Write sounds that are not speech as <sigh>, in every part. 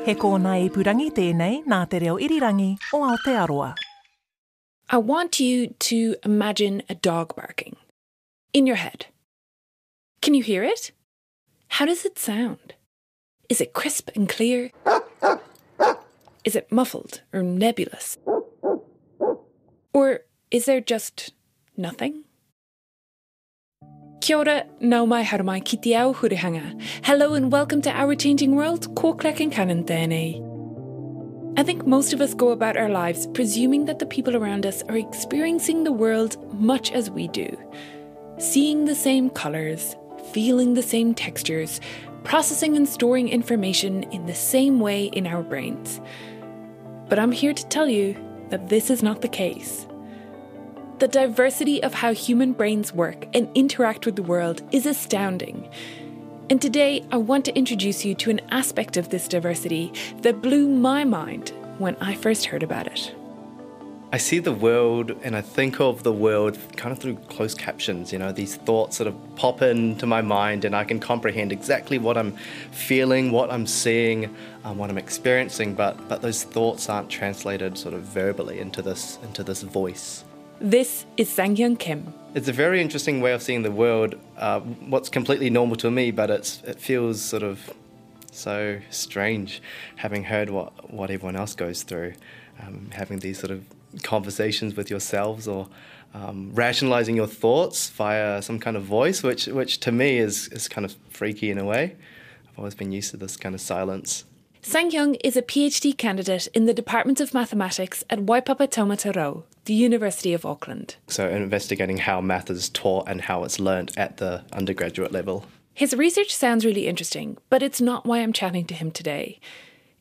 He kōna i purangi tēnei nā te reo irirangi o Aotearoa. I want you to imagine a dog barking in your head. Can you hear it? How does it sound? Is it crisp and clear? <laughs> Is it muffled or nebulous? Or is there just nothing? Kia ora, nau mai haru mai ki te ao hurihanga. Hello and welcome to Our Changing World, ko Claire Concannon tēnei. I think most of us go about our lives presuming that the people around us are experiencing the world much as we do. Seeing the same colours, feeling the same textures, processing and storing information in the same way in our brains. But I'm here to tell you that this is not the case. The diversity of how human brains work and interact with the world is astounding. And today, I want to introduce you to an aspect of this diversity that blew my mind when I first heard about it. I see the world and I think of the world kind of through closed captions. You know, these thoughts sort of pop into my mind and I can comprehend exactly what I'm feeling, what I'm seeing, um, what I'm experiencing, but, but those thoughts aren't translated sort of verbally into this, into this voice. This is Sanghyun Kim. It's a very interesting way of seeing the world. Uh, what's completely normal to me, but it's it feels sort of so strange having heard what what everyone else goes through, um, having these sort of conversations with yourselves or um, rationalizing your thoughts via some kind of voice, which which to me is is kind of freaky in a way. I've always been used to this kind of silence. Sang is a PhD candidate in the Department of Mathematics at Waipapa Taumata Rau, the University of Auckland. So investigating how math is taught and how it's learnt at the undergraduate level. His research sounds really interesting, but it's not why I'm chatting to him today.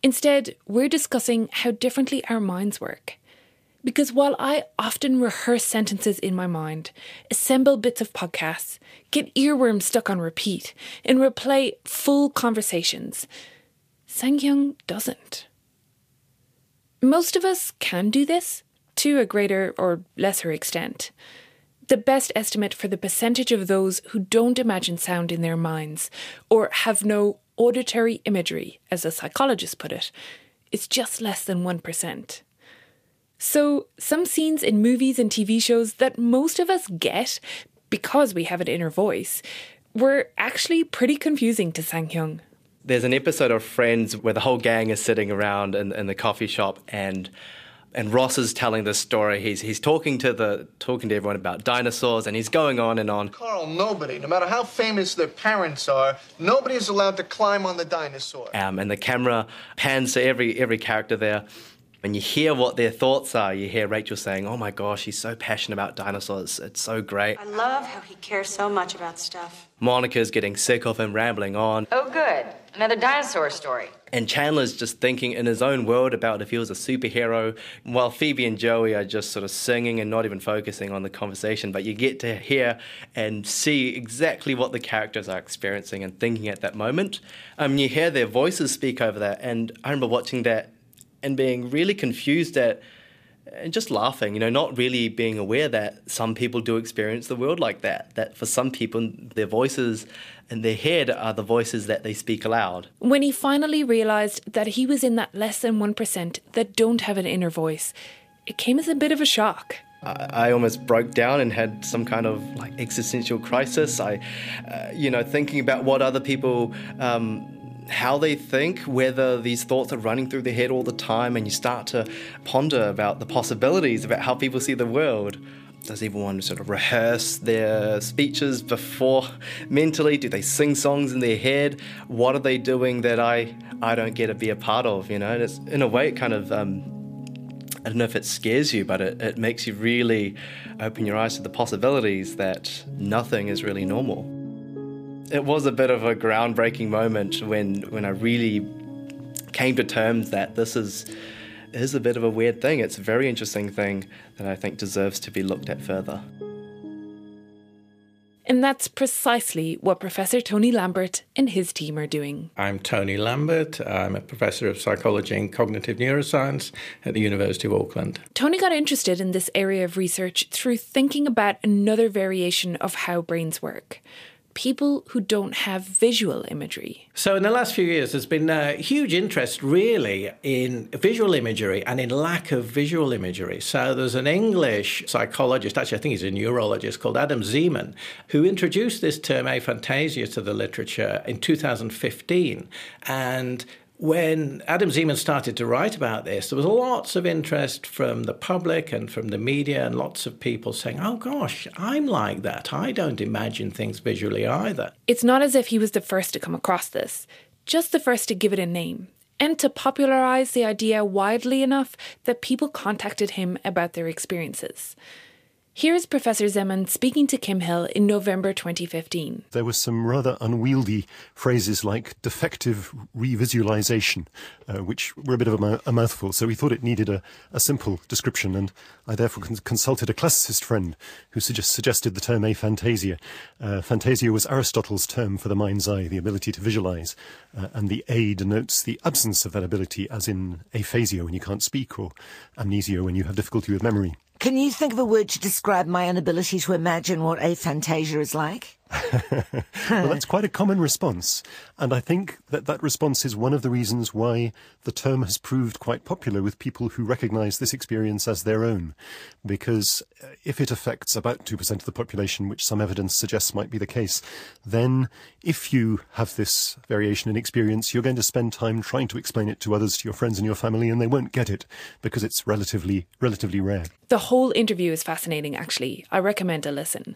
Instead, we're discussing how differently our minds work. Because while I often rehearse sentences in my mind, assemble bits of podcasts, get earworms stuck on repeat, and replay full conversations, Sanghyun doesn't. Most of us can do this, to a greater or lesser extent. The best estimate for the percentage of those who don't imagine sound in their minds, or have no auditory imagery, as a psychologist put it, is just less than 1%. So, some scenes in movies and TV shows that most of us get because we have an inner voice were actually pretty confusing to Sanghyun. There's an episode of Friends where the whole gang is sitting around in, in the coffee shop and and Ross is telling this story. He's he's talking to the talking to everyone about dinosaurs, and he's going on and on. Carl, nobody, no matter how famous their parents are, nobody is allowed to climb on the dinosaur. Um, and the camera pans to every every character there. And you hear what their thoughts are. You hear Rachel saying, "Oh my gosh, he's so passionate about dinosaurs. It's so great." I love how he cares so much about stuff. Monica's getting sick of him rambling on. Oh, good. Another dinosaur story. And Chandler's just thinking in his own world about if he was a superhero, while Phoebe and Joey are just sort of singing and not even focusing on the conversation. But you get to hear and see exactly what the characters are experiencing and thinking at that moment. Um, you hear their voices speak over that. And I remember watching that and being really confused at and just laughing, you know, not really being aware that some people do experience the world like that. That for some people, their voices in their head are the voices that they speak aloud. When he finally realised that he was in that less than 1% that don't have an inner voice, it came as a bit of a shock. I, I almost broke down and had some kind of like existential crisis. I, uh, you know, thinking about what other people. Um, how they think, whether these thoughts are running through their head all the time, and you start to ponder about the possibilities, about how people see the world. Does everyone sort of rehearse their speeches before <laughs> mentally? Do they sing songs in their head? What are they doing that I I don't get to be a part of? You know, and it's in a way it kind of um, I don't know if it scares you, but it, it makes you really open your eyes to the possibilities that nothing is really normal. It was a bit of a groundbreaking moment when when I really came to terms that this is is a bit of a weird thing. It's a very interesting thing that I think deserves to be looked at further. And that's precisely what Professor Tony Lambert and his team are doing. I'm Tony Lambert. I'm a professor of psychology and cognitive neuroscience at the University of Auckland. Tony got interested in this area of research through thinking about another variation of how brains work people who don't have visual imagery. So, in the last few years, there's been a huge interest really in visual imagery and in lack of visual imagery. So, there's an English psychologist, actually, I think he's a neurologist, called Adam Zeman, who introduced this term aphantasia to the literature in 2015. And when Adam Zeman started to write about this, there was lots of interest from the public and from the media, and lots of people saying, Oh gosh, I'm like that. I don't imagine things visually either. It's not as if he was the first to come across this, just the first to give it a name, and to popularize the idea widely enough that people contacted him about their experiences. Here's Professor Zeman speaking to Kim Hill in November 2015. There were some rather unwieldy phrases like defective revisualization, uh, which were a bit of a, a, mouthful, so we thought it needed a, a simple description, and I therefore cons- consulted a classicist friend who suggest- suggested the term aphantasia. Uh, phantasia was Aristotle's term for the mind's eye, the ability to visualize, uh, and the a denotes the absence of that ability, as in aphasia when you can't speak, or amnesia when you have difficulty with memory. Can you think of a word to describe my inability to imagine what aphantasia is like? <laughs> well, that's quite a common response. And I think that that response is one of the reasons why the term has proved quite popular with people who recognize this experience as their own. Because uh, if it affects about 2% of the population, which some evidence suggests might be the case, then if you have this variation in experience, you're going to spend time trying to explain it to others, to your friends and your family, and they won't get it because it's relatively, relatively rare. The whole interview is fascinating, actually. I recommend a listen.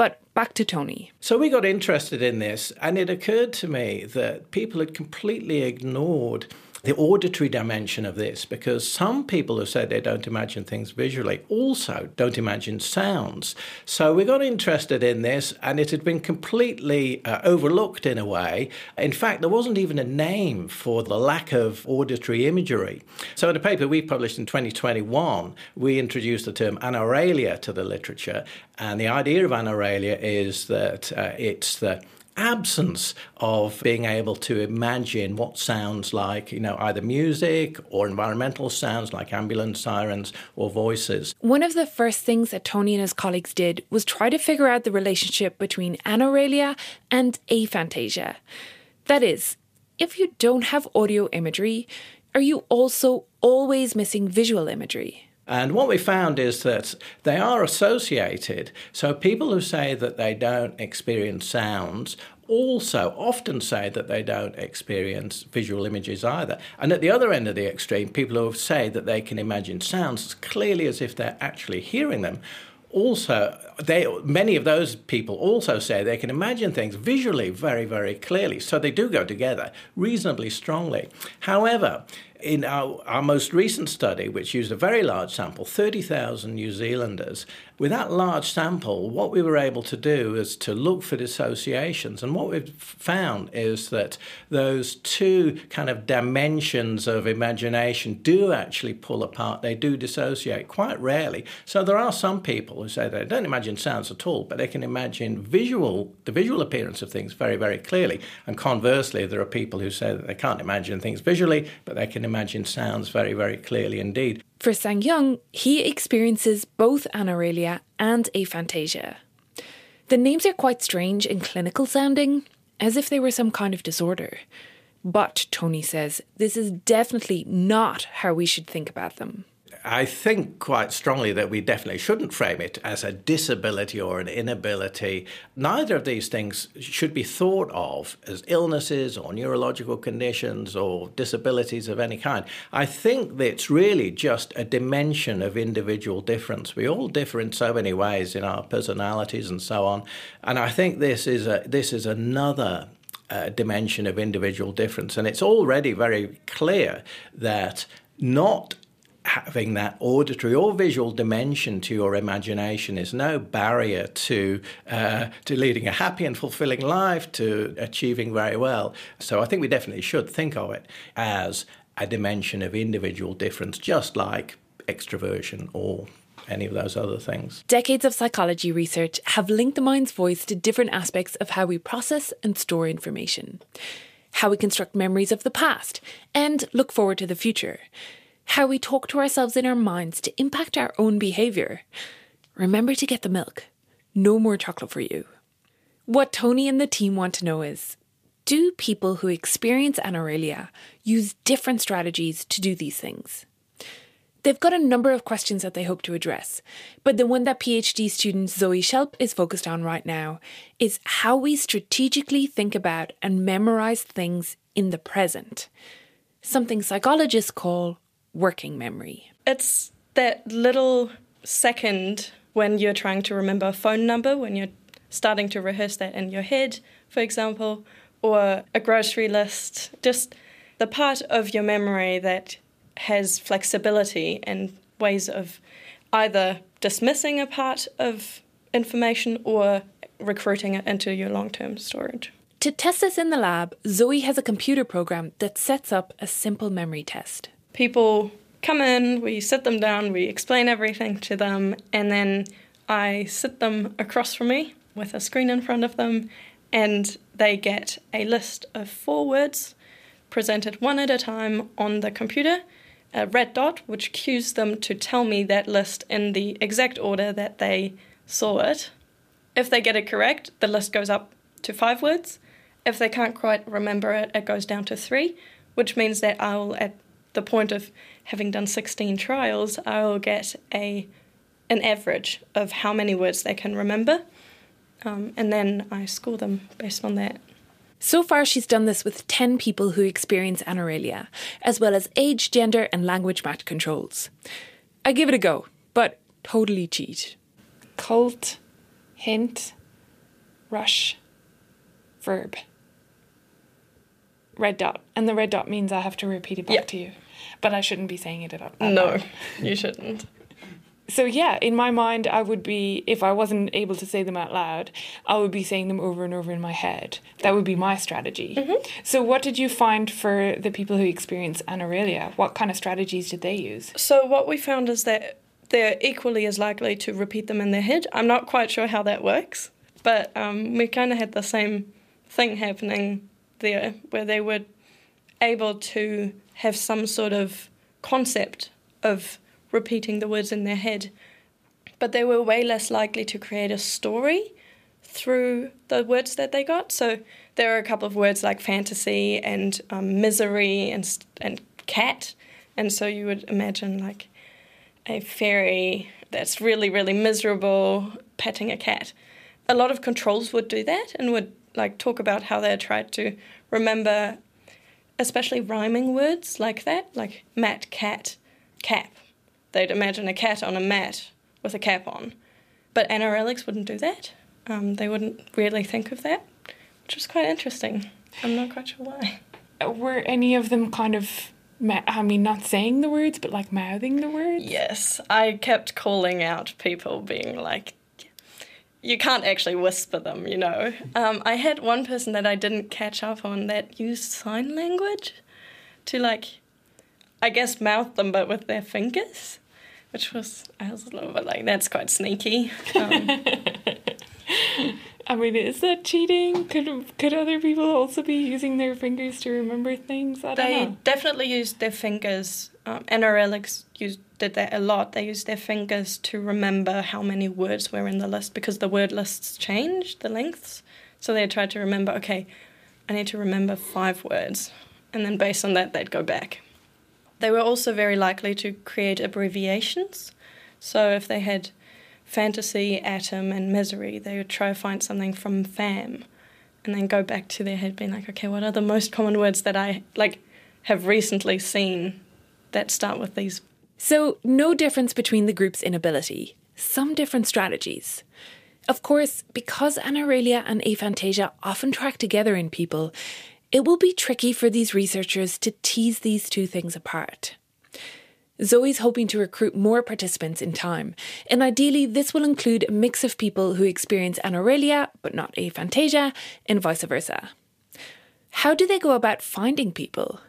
But back to Tony. So we got interested in this, and it occurred to me that people had completely ignored the auditory dimension of this because some people have said they don't imagine things visually also don't imagine sounds. So we got interested in this and it had been completely uh, overlooked in a way. In fact, there wasn't even a name for the lack of auditory imagery. So in a paper we published in 2021, we introduced the term anauralia to the literature. And the idea of anauralia is that uh, it's the absence of being able to imagine what sounds like, you know, either music or environmental sounds like ambulance sirens or voices. One of the first things that Tony and his colleagues did was try to figure out the relationship between anauralia and aphantasia. That is, if you don't have audio imagery, are you also always missing visual imagery? And what we found is that they are associated. So people who say that they don't experience sounds also often say that they don't experience visual images either. And at the other end of the extreme, people who say that they can imagine sounds as clearly as if they're actually hearing them also they many of those people also say they can imagine things visually very very clearly so they do go together reasonably strongly however in our, our most recent study, which used a very large sample, 30,000 New Zealanders, with that large sample, what we were able to do is to look for dissociations. And what we've found is that those two kind of dimensions of imagination do actually pull apart. They do dissociate quite rarely. So there are some people who say they don't imagine sounds at all, but they can imagine visual, the visual appearance of things very, very clearly. And conversely, there are people who say that they can't imagine things visually, but they can imagine sounds very, very clearly indeed. For Sang Hyun, he experiences both anauralia and aphantasia. The names are quite strange and clinical sounding, as if they were some kind of disorder. But, Tony says, this is definitely not how we should think about them. I think quite strongly that we definitely shouldn't frame it as a disability or an inability. Neither of these things should be thought of as illnesses or neurological conditions or disabilities of any kind. I think that it's really just a dimension of individual difference. We all differ in so many ways in our personalities and so on. And I think this is a this is another uh, dimension of individual difference. And it's already very clear that not having that auditory or visual dimension to your imagination is no barrier to uh, to leading a happy and fulfilling life, to achieving very well. So I think we definitely should think of it as a dimension of individual difference, just like extroversion or any of those other things. Decades of psychology research have linked the mind's voice to different aspects of how we process and store information. How we construct memories of the past and look forward to the future how we talk to ourselves in our minds to impact our own behaviour. Remember to get the milk. No more chocolate for you. What Tony and the team want to know is do people who experience anauralia use different strategies to do these things? They've got a number of questions that they hope to address, but the one that PhD student Zoe Shelp is focused on right now is how we strategically think about and memorize things in the present, something psychologists call working memory? It's that little second when you're trying to remember a phone number, when you're starting to rehearse that in your head, for example, or a grocery list, just the part of your memory that has flexibility and ways of either dismissing a part of information or recruiting it into your long term storage. To test this in the lab, Zoe has a computer program that sets up a simple memory test people come in, we sit them down, we explain everything to them, and then I sit them across from me with a screen in front of them, and they get a list of four words presented one at a time on the computer, a red dot which cues them to tell me that list in the exact order that they saw it. If they get it correct, the list goes up to five words. If they can't quite remember it, it goes down to three, which means that I'll at the point of having done 16 trials, I will get a an average of how many words they can remember, um, and then I score them based on that. So far, she's done this with 10 people who experience anauralia, as well as age, gender, and language match controls. I give it a go, but totally cheat. Cult, hint, rush, verb red dot, and the red dot means I have to repeat it back yeah. to you. But I shouldn't be saying it out loud. No, <laughs> you shouldn't. So yeah, in my mind, I would be if I wasn't able to say them out loud, I would be saying them over and over in my head. That would be my strategy. Mm-hmm. So what did you find for the people who experience anauralia? What kind of strategies did they use? So what we found is that they're equally as likely to repeat them in their head. I'm not quite sure how that works, but um, we kind of had the same thing happening there where they were able to have some sort of concept of repeating the words in their head. But they were way less likely to create a story through the words that they got. So there are a couple of words like fantasy and um, misery and, and cat. And so you would imagine like a fairy that's really, really miserable petting a cat. A lot of controls would do that and would like talk about how they tried to remember especially rhyming words like that, like mat, cat, cap. They'd imagine a cat on a mat with a cap on. But anauralics wouldn't do that. Um, they wouldn't really think of that, which was quite interesting. I'm not quite sure why. Were any of them kind of, I mean, not saying the words, but like mouthing the words? Yes. I kept calling out people being like, you can't actually whisper them, you know. Um, I had one person that I didn't catch up on that used sign language to like, I guess, mouth them, but with their fingers, which was I was a little bit like that's quite sneaky. Um, <laughs> I mean, is that cheating? Could could other people also be using their fingers to remember things? I don't they know. definitely used their fingers. Um, anauralics used did that a lot. They used their fingers to remember how many words were in the list because the word lists changed, the lengths. So they tried to remember, okay, I need to remember five words. And then based on that, they'd go back. They were also very likely to create abbreviations. So if they had fantasy, atom, and misery, they would try to find something from FAM and then go back to their head being like, okay, what are the most common words that I like have recently seen that start with these so, no difference between the groups inability, some different strategies. Of course, because anauralia and aphantasia often track together in people, it will be tricky for these researchers to tease these two things apart. Zoe's hoping to recruit more participants in time, and ideally, this will include a mix of people who experience anauralia but not aphantasia, and vice versa. How do they go about finding people?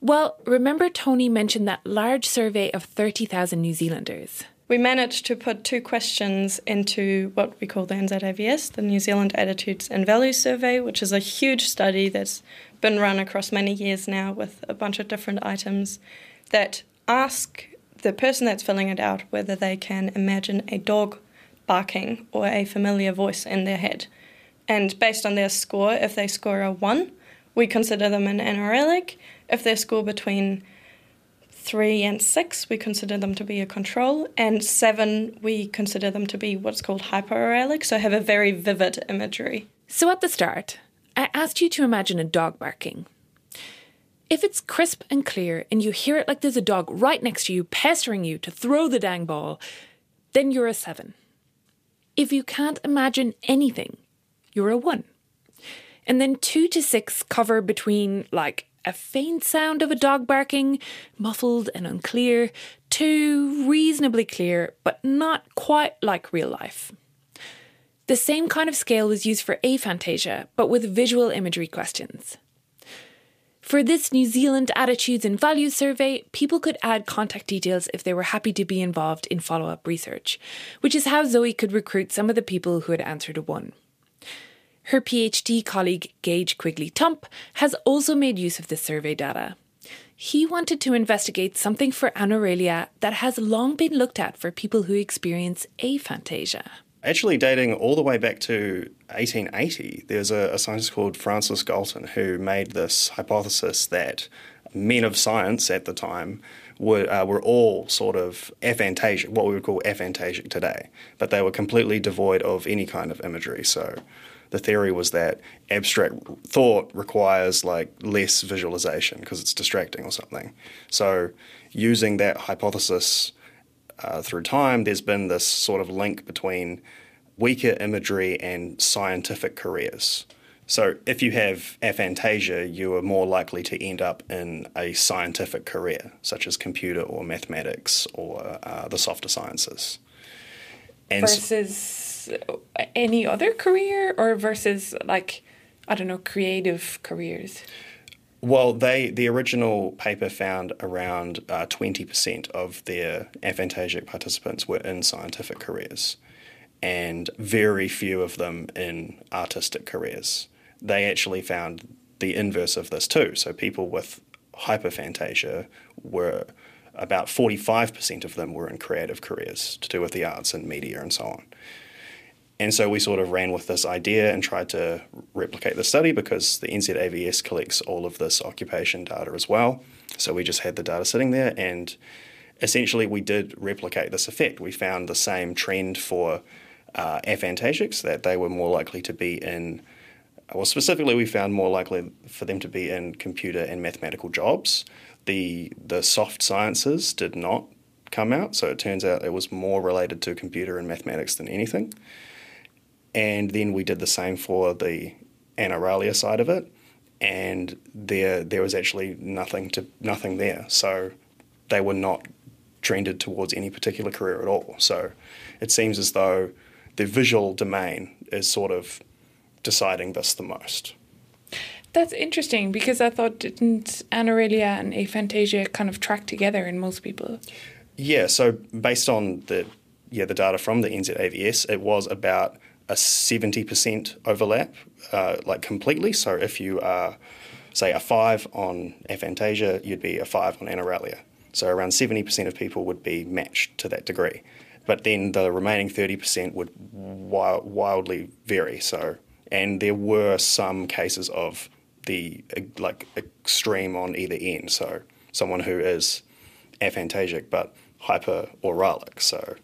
Well, remember Tony mentioned that large survey of 30,000 New Zealanders. We managed to put two questions into what we call the NZAVS, the New Zealand Attitudes and Values Survey, which is a huge study that's been run across many years now with a bunch of different items that ask the person that's filling it out whether they can imagine a dog barking or a familiar voice in their head. And based on their score, if they score a 1, we consider them an anauralic. If they score between 3 and 6, we consider them to be a control. And 7, we consider them to be what's called hyperauralic, so have a very vivid imagery. So at the start, I asked you to imagine a dog barking. If it's crisp and clear and you hear it like there's a dog right next to you pestering you to throw the dang ball, then you're a 7. If you can't imagine anything, you're a 1. And then 2 to 6 cover between like a faint sound of a dog barking, muffled and unclear, to reasonably clear, but not quite like real life. The same kind of scale was used for aphantasia, but with visual imagery questions. For this New Zealand Attitudes and Values survey, people could add contact details if they were happy to be involved in follow up research, which is how Zoe could recruit some of the people who had answered a 1. Her PhD colleague, Gage Quigley Tump, has also made use of this survey data. He wanted to investigate something for anauralia that has long been looked at for people who experience aphantasia. Actually, dating all the way back to 1880, there's a, a scientist called Francis Galton who made this hypothesis that men of science at the time were, uh, were all sort of aphantasia, what we would call aphantasic today, but they were completely devoid of any kind of imagery. So the theory was that abstract thought requires like less visualization because it's distracting or something. So using that hypothesis uh, through time, there's been this sort of link between weaker imagery and scientific careers. So, if you have aphantasia, you are more likely to end up in a scientific career, such as computer or mathematics or uh, the softer sciences. And versus any other career, or versus, like, I don't know, creative careers? Well, they the original paper found around uh, twenty uh, percent of their aphantasic participants were in scientific careers, and very few of them in artistic careers. They actually found the inverse of this too. So people with hyperphantasia were about forty five percent of them were in creative careers to do with the arts and media and so on. And so we sort of ran with this idea and tried to replicate the study because the NZAVS collects all of this occupation data as well. So we just had the data sitting there and essentially we did replicate this effect. We found the same trend for uh, that they were more likely to be in, well, specifically, we found more likely for them to be in computer and mathematical jobs. The, the soft sciences did not come out, so it turns out it was more related to computer and mathematics than anything and then we did the same for the anauralia side of it, and there there was actually nothing to nothing there. So they were not trended towards any particular career at all. So it seems as though the visual domain is sort of deciding this the most. That's interesting because I thought didn't anauralia and aphantasia kind of track together in most people. Yeah, so based on the yeah the data from the NZAVS, it was about a 70% overlap, uh, like completely. So if you are, say, a 5 on aphantasia, you'd be a 5 on anauralia. So around 70% of people would be matched to that degree. But then the remaining 30% would wi- wildly vary. So, and there were some cases of the like extreme on either end. So someone who is aphantasic but hyperauralic, so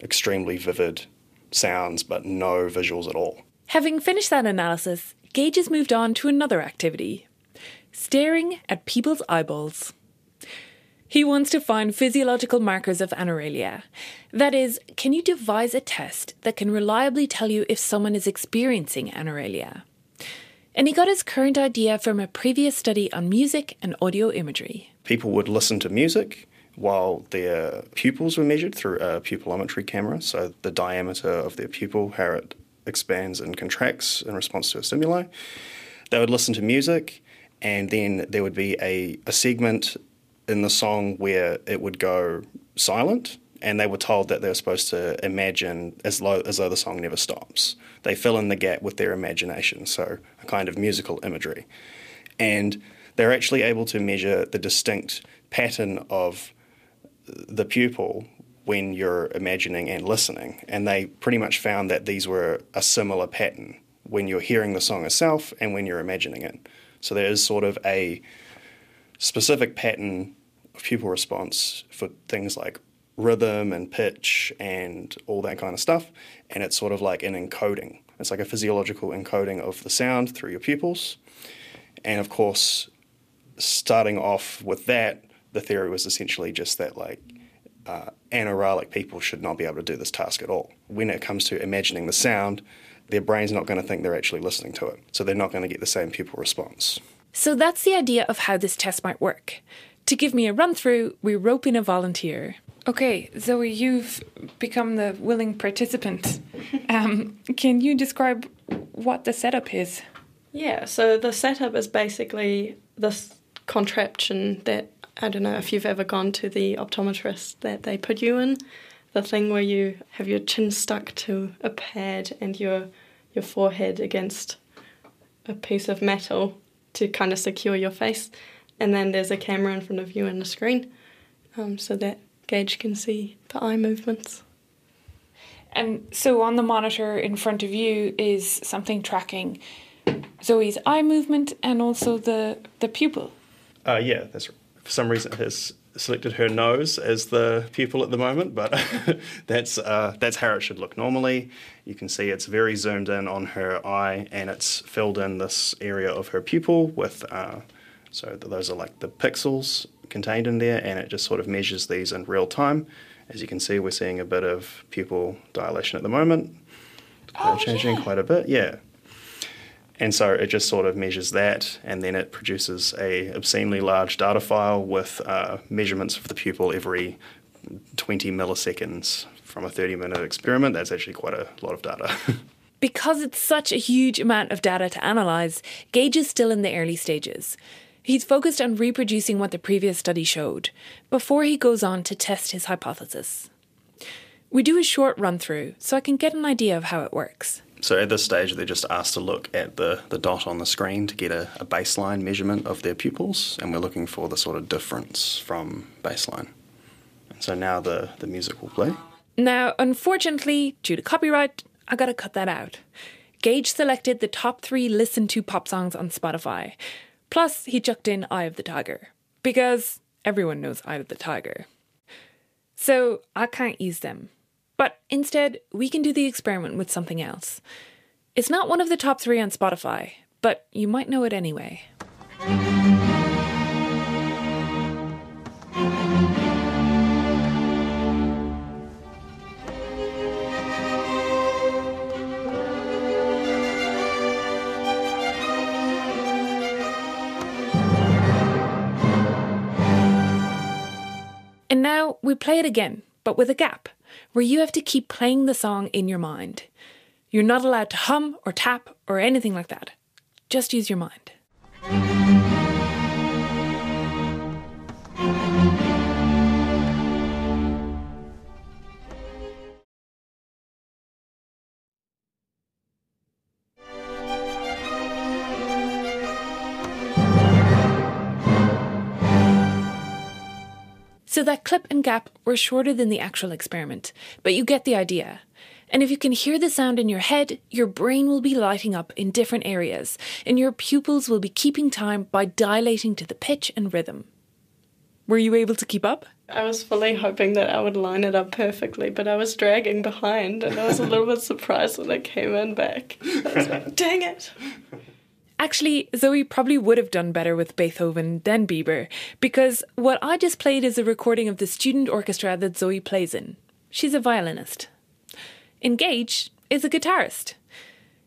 extremely vivid sounds but no visuals at all. Having finished that analysis, Gage has moved on to another activity staring at people's eyeballs. He wants to find physiological markers of anauralia. That is, can you devise a test that can reliably tell you if someone is experiencing anauralia? And he got his current idea from a previous study on music and audio imagery. People would listen to music while their pupils were measured through a pupillometry camera, so the diameter of their pupil, how it expands and contracts in response to a stimuli. They would listen to music, and then there would be a, a segment in the song where it would go silent, and they were told that they were supposed to imagine as, low, as though the song never stops. They fill in the gap with their imagination, so a kind of musical imagery. And they're actually able to measure the distinct pattern of the pupil when you're imagining and listening. And they pretty much found that these were a similar pattern when you're hearing the song itself and when you're imagining it. So there is sort of a specific pattern of pupil response for things like rhythm and pitch and all that kind of stuff. And it's sort of like an encoding. It's like a physiological encoding of the sound through your pupils. And of course, starting off with that, the theory was essentially just that like uh, people should not be able to do this task at all. When it comes to imagining the sound, their brain's not going to think they're actually listening to it, so they're not going to get the same pupil response. So that's the idea of how this test might work. To give me a run through, we rope in a volunteer. Okay, Zoe, you've become the willing participant. Um, can you describe what the setup is? Yeah, so the setup is basically this contraption that I don't know if you've ever gone to the optometrist that they put you in, the thing where you have your chin stuck to a pad and your your forehead against a piece of metal to kind of secure your face, and then there's a camera in front of you and a screen, um, so that Gage can see the eye movements. And so on the monitor in front of you is something tracking Zoe's eye movement and also the the pupil. Uh, yeah, that's for some reason it has selected her nose as the pupil at the moment, but <laughs> that's uh, that's how it should look normally. You can see it's very zoomed in on her eye, and it's filled in this area of her pupil with. Uh, so those are like the pixels contained in there, and it just sort of measures these in real time. As you can see, we're seeing a bit of pupil dilation at the moment. Oh, changing yeah. quite a bit, yeah. And so it just sort of measures that, and then it produces a obscenely large data file with uh, measurements of the pupil every 20 milliseconds from a 30 minute experiment. That's actually quite a lot of data. <laughs> Because it's such a huge amount of data to analyse, Gage is still in the early stages. He's focused on reproducing what the previous study showed before he goes on to test his hypothesis. We do a short run through so I can get an idea of how it works. so at this stage, they're just asked to look at the, the dot on the screen to get a, a baseline measurement of their pupils, and we're looking for the sort of difference from baseline. And so now the, the music will play. Now, unfortunately, due to copyright, I gotta cut that out. Gage selected the top three listened to pop songs on Spotify. Plus, he chucked in Eye of the Tiger. Because everyone knows Eye of the Tiger. So, I can't use them. But instead, we can do the experiment with something else. It's not one of the top three on Spotify, but you might know it anyway. We play it again, but with a gap, where you have to keep playing the song in your mind. You're not allowed to hum or tap or anything like that. Just use your mind. So that clip and gap were shorter than the actual experiment, but you get the idea. And if you can hear the sound in your head, your brain will be lighting up in different areas, and your pupils will be keeping time by dilating to the pitch and rhythm. Were you able to keep up? I was fully hoping that I would line it up perfectly, but I was dragging behind and I was a little bit surprised when it came in back. I was like, dang it. Actually, Zoe probably would have done better with Beethoven than Bieber, because what I just played is a recording of the student orchestra that Zoe plays in. She's a violinist. Engage is a guitarist.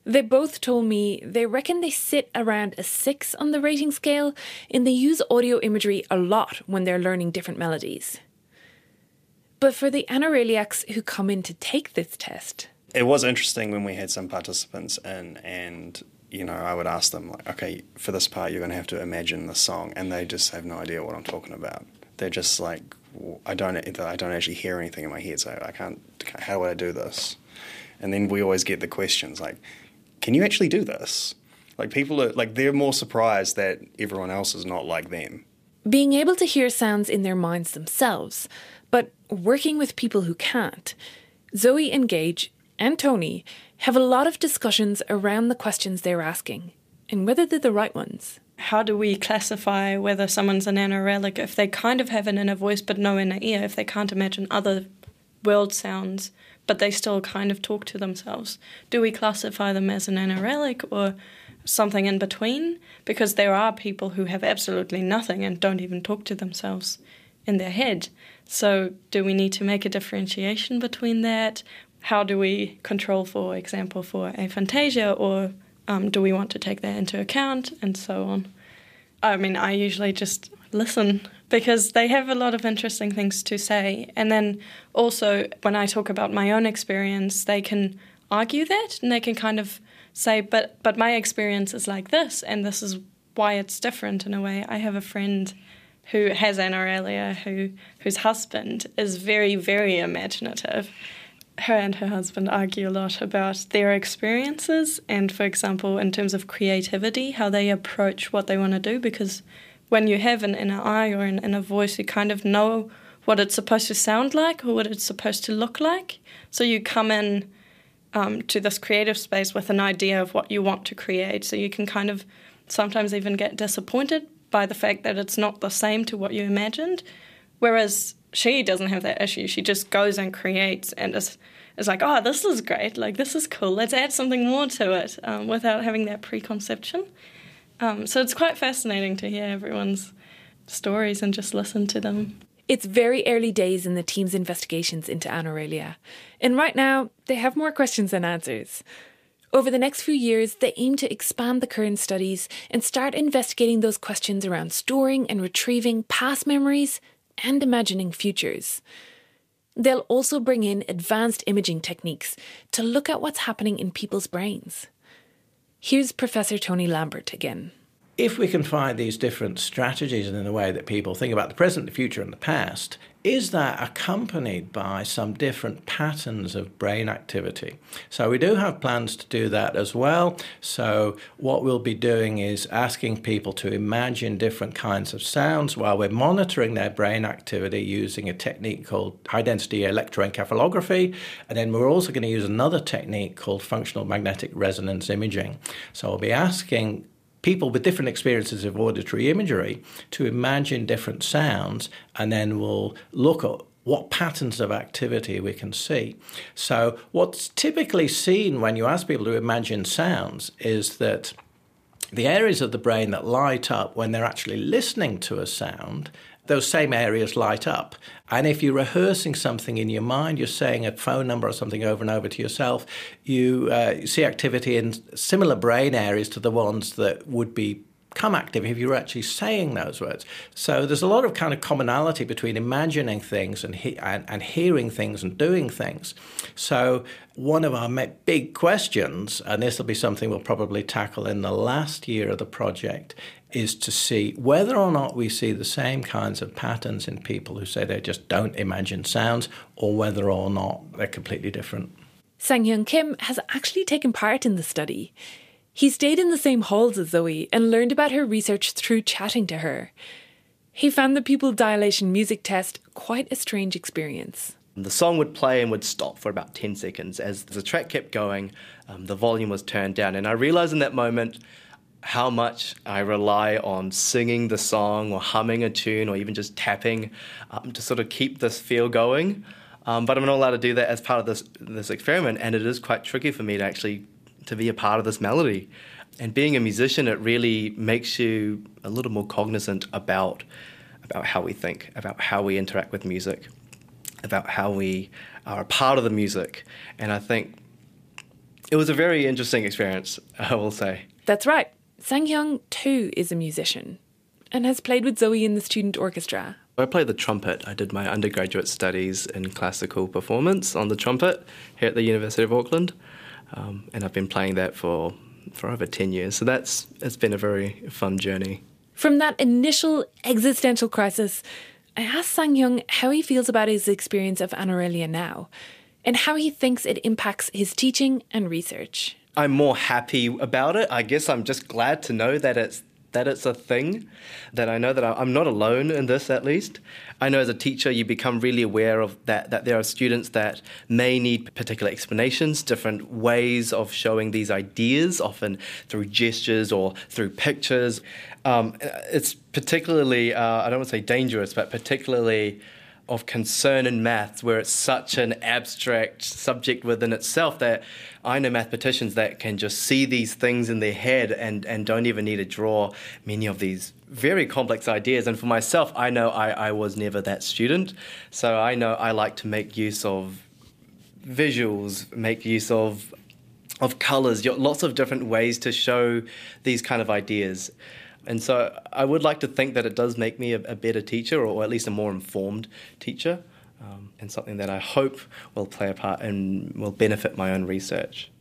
They both told me they reckon they sit around a six on the rating scale, and they use audio imagery a lot when they're learning different melodies. But for the anoraliacs who come in to take this test, it was interesting when we had some participants in and you know, I would ask them like, okay, for this part, you're going to have to imagine the song, and they just have no idea what I'm talking about. They're just like, I don't, I don't actually hear anything in my head, so I can't. How would I do this? And then we always get the questions like, can you actually do this? Like people are like they're more surprised that everyone else is not like them. Being able to hear sounds in their minds themselves, but working with people who can't. Zoe and Gage and Tony have a lot of discussions around the questions they're asking and whether they're the right ones. How do we classify whether someone's an anauralic if they kind of have an inner voice but no inner ear, if they can't imagine other world sounds but they still kind of talk to themselves? Do we classify them as an anauralic or something in between? Because there are people who have absolutely nothing and don't even talk to themselves in their head. So, do we need to make a differentiation between that? How do we control, for example, for aphantasia, or um, do we want to take that into account, and so on. I mean, I usually just listen because they have a lot of interesting things to say. And then also, when I talk about my own experience, they can argue that and they can kind of say, but, but my experience is like this, and this is why it's different in a way. I have a friend who has anauralia who whose husband is very, very imaginative her and her husband argue a lot about their experiences and, for example, in terms of creativity, how they approach what they want to do. Because when you have an inner eye or an inner voice, you kind of know what it's supposed to sound like or what it's supposed to look like. So you come in um, to this creative space with an idea of what you want to create. So you can kind of sometimes even get disappointed by the fact that it's not the same to what you imagined. Whereas she doesn't have that issue. She just goes and creates and is, is like, oh, this is great. Like, this is cool. Let's add something more to it um, without having that preconception. Um, so it's quite fascinating to hear everyone's stories and just listen to them. It's very early days in the team's investigations into anauralia, and right now they have more questions than answers. Over the next few years, they aim to expand the current studies and start investigating those questions around storing and retrieving past memories and imagining futures. They'll also bring in advanced imaging techniques to look at what's happening in people's brains. Here's Professor Tony Lambert again. If we can find these different strategies in the way that people think about the present, the future, and the past, is that accompanied by some different patterns of brain activity? So, we do have plans to do that as well. So, what we'll be doing is asking people to imagine different kinds of sounds while we're monitoring their brain activity using a technique called high density electroencephalography. And then we're also going to use another technique called functional magnetic resonance imaging. So, we'll be asking people with different experiences of auditory imagery to imagine different sounds, and then we'll look at what patterns of activity we can see. So, what's typically seen when you ask people to imagine sounds is that the areas of the brain that light up when they're actually listening to a sound those same areas light up. And if you're rehearsing something in your mind, you're saying a phone number or something over and over to yourself, you uh, see activity in similar brain areas to the ones that would be become active if you're actually saying those words. So there's a lot of kind of commonality between imagining things and, he- and, and hearing things and doing things. So one of our big questions, and this will be something we'll probably tackle in the last year of the project, is to see whether or not we see the same kinds of patterns in people who say they just don't imagine sounds or whether or not they're completely different. Sang Hyun Kim has actually taken part in the study. He stayed in the same halls as Zoe and learned about her research through chatting to her. He found the pupil dilation music test quite a strange experience. The song would play and would stop for about 10 seconds. As the track kept going, um, the volume was turned down. And I realized in that moment how much I rely on singing the song or humming a tune or even just tapping um, to sort of keep this feel going. Um, but I'm not allowed to do that as part of this this experiment, and it is quite tricky for me to actually to be a part of this melody. And being a musician, it really makes you a little more cognizant about about how we think, about how we interact with music, about how we are a part of the music. And I think it was a very interesting experience, <laughs> I will say. That's right. Sang Hyun too is a musician and has played with Zoe in the student orchestra, I play the trumpet. I did my undergraduate studies in classical performance on the trumpet here at the University of Auckland, um, and I've been playing that for for over ten years. So that's it's been a very fun journey. From that initial existential crisis, I asked Sang Hyun how he feels about his experience of Anauralia now, and how he thinks it impacts his teaching and research. I'm more happy about it. I guess I'm just glad to know that it's that it's a thing, that I know that I'm not alone in this at least. I know as a teacher, you become really aware of that, that there are students that may need particular explanations, different ways of showing these ideas, often through gestures or through pictures. Um, it's particularly, uh, I don't want to say dangerous, but particularly of concern in maths where it's such an abstract subject within itself that I know mathematicians that can just see these things in their head and, and don't even need to draw many of these very complex ideas. And for myself, I know I, I was never that student. So I know I like to make use of visuals, make use of of colors, lots of different ways to show these kind of ideas. And so I would like to think that it does make me a, a better teacher, or at least a more informed teacher, um, and something that I hope will play a part and will benefit my own research.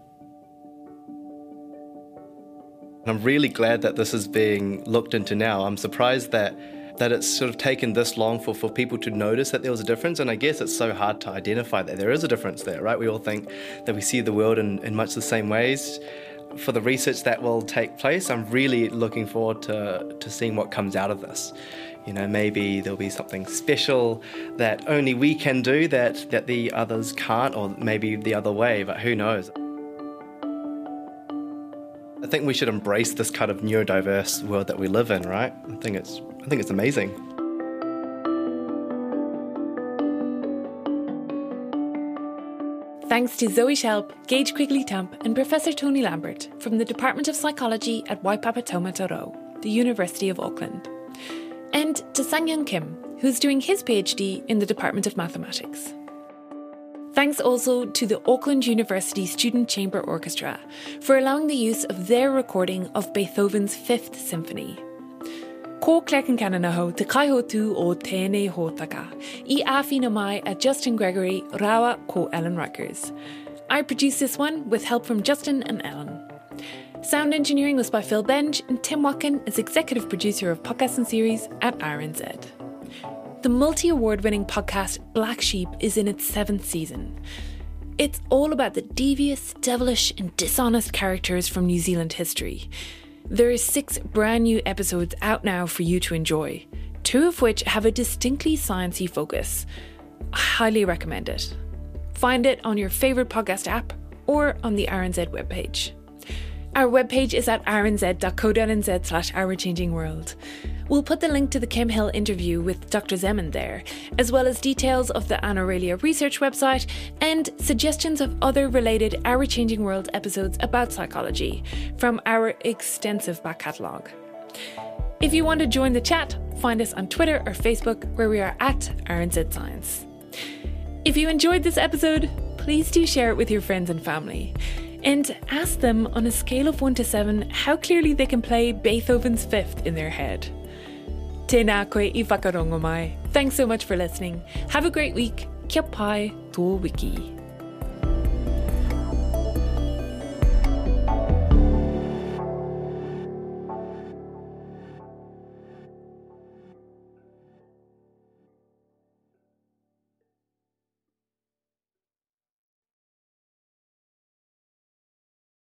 And I'm really glad that this is being looked into now. I'm surprised that that it's sort of taken this long for, for people to notice that there was a difference. And I guess it's so hard to identify that there is a difference there, right? We all think that we see the world in, in much the same ways for the research that will take place, I'm really looking forward to, to seeing what comes out of this. You know, maybe there'll be something special that only we can do that, that the others can't, or maybe the other way, but who knows? I think we should embrace this kind of neurodiverse world that we live in, right? I think it's I think it's amazing. Thanks to Zoe Shelp, Gage Quigley Tamp, and Professor Tony Lambert from the Department of Psychology at Waipapa Taumata Rau, the University of Auckland. And to Sang Hyun Kim, who's doing his PhD in the Department of Mathematics. Thanks also to the Auckland University Student Chamber Orchestra for allowing the use of their recording of Beethoven's Fifth Symphony. Ko Claire Concannon ho te tú o tēnei hōtaka. I awhina mai at Justin Gregory, rawa ko Ellen Rykers. I produced this one with help from Justin and Ellen. Sound engineering was by Phil Benge, and Tim Watkin is executive producer of podcasts and series at RNZ. The multi award winning podcast Black Sheep is in its seventh season. It's all about the devious, devilish, and dishonest characters from New Zealand history. There are six brand new episodes out now for you to enjoy, two of which have a distinctly sciencey focus. I highly recommend it. Find it on your favourite podcast app or on the RNZ webpage. Our webpage is at rnz.co.nz slash our changing world. We'll put the link to the Kim Hill interview with Dr. Zeman there, as well as details of the Anauralia research website and suggestions of other related Our Changing World episodes about psychology from our extensive back catalogue. If you want to join the chat, find us on Twitter or Facebook where we are at RNZ Science. If you enjoyed this episode, please do share it with your friends and family and ask them on a scale of 1 to 7 how clearly they can play Beethoven's Fifth in their head. Tēnā koe i whakarongo mai. Thanks so much for listening. Have a great week. Kia pai tō wiki.